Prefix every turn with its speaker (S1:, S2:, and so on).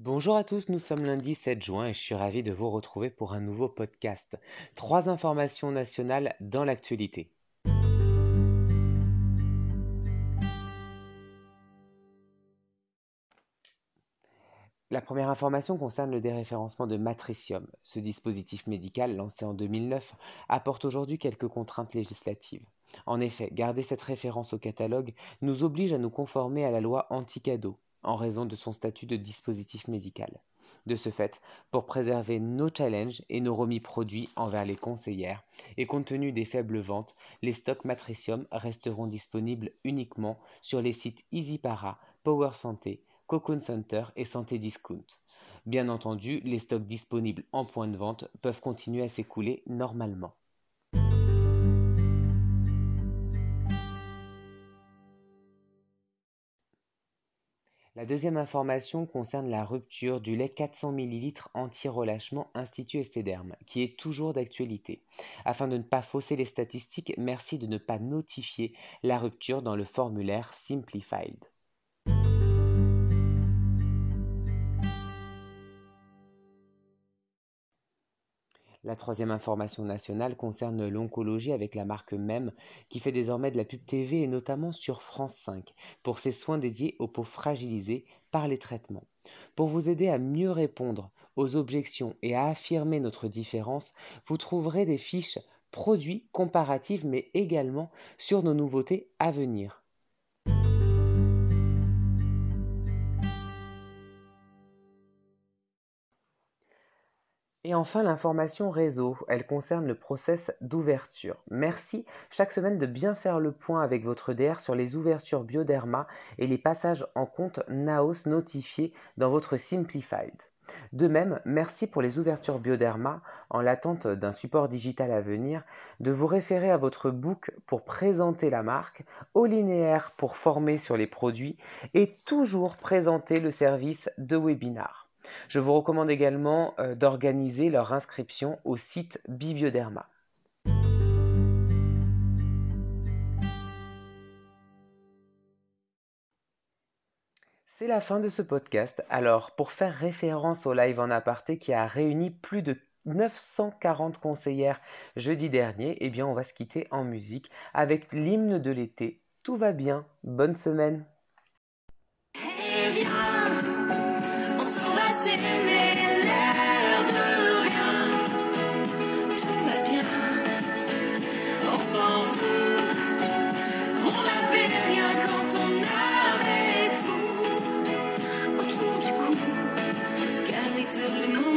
S1: Bonjour à tous, nous sommes lundi 7 juin et je suis ravi de vous retrouver pour un nouveau podcast. Trois informations nationales dans l'actualité. La première information concerne le déréférencement de Matricium. Ce dispositif médical, lancé en 2009, apporte aujourd'hui quelques contraintes législatives. En effet, garder cette référence au catalogue nous oblige à nous conformer à la loi anti-cadeau, en raison de son statut de dispositif médical. De ce fait, pour préserver nos challenges et nos remis produits envers les conseillères, et compte tenu des faibles ventes, les stocks Matricium resteront disponibles uniquement sur les sites EasyPara, Power Santé, Cocoon Center et Santé Discount. Bien entendu, les stocks disponibles en point de vente peuvent continuer à s'écouler normalement. La deuxième information concerne la rupture du lait 400 ml anti-relâchement Institut Estéderme, qui est toujours d'actualité. Afin de ne pas fausser les statistiques, merci de ne pas notifier la rupture dans le formulaire Simplified. La troisième information nationale concerne l'oncologie avec la marque MEM qui fait désormais de la pub TV et notamment sur France 5 pour ses soins dédiés aux peaux fragilisées par les traitements. Pour vous aider à mieux répondre aux objections et à affirmer notre différence, vous trouverez des fiches produits comparatives mais également sur nos nouveautés à venir. Et enfin, l'information réseau, elle concerne le process d'ouverture. Merci chaque semaine de bien faire le point avec votre DR sur les ouvertures Bioderma et les passages en compte Naos notifiés dans votre Simplified. De même, merci pour les ouvertures Bioderma, en l'attente d'un support digital à venir, de vous référer à votre book pour présenter la marque, au linéaire pour former sur les produits et toujours présenter le service de webinar. Je vous recommande également euh, d'organiser leur inscription au site Bibioderma. C'est la fin de ce podcast. Alors, pour faire référence au live en aparté qui a réuni plus de 940 conseillères jeudi dernier, eh bien, on va se quitter en musique avec l'hymne de l'été. Tout va bien. Bonne semaine. C'est mais l'air de rien. Tout va bien.
S2: On s'en fout. On n'avait rien quand on avait tout. Autour du cou, car il te.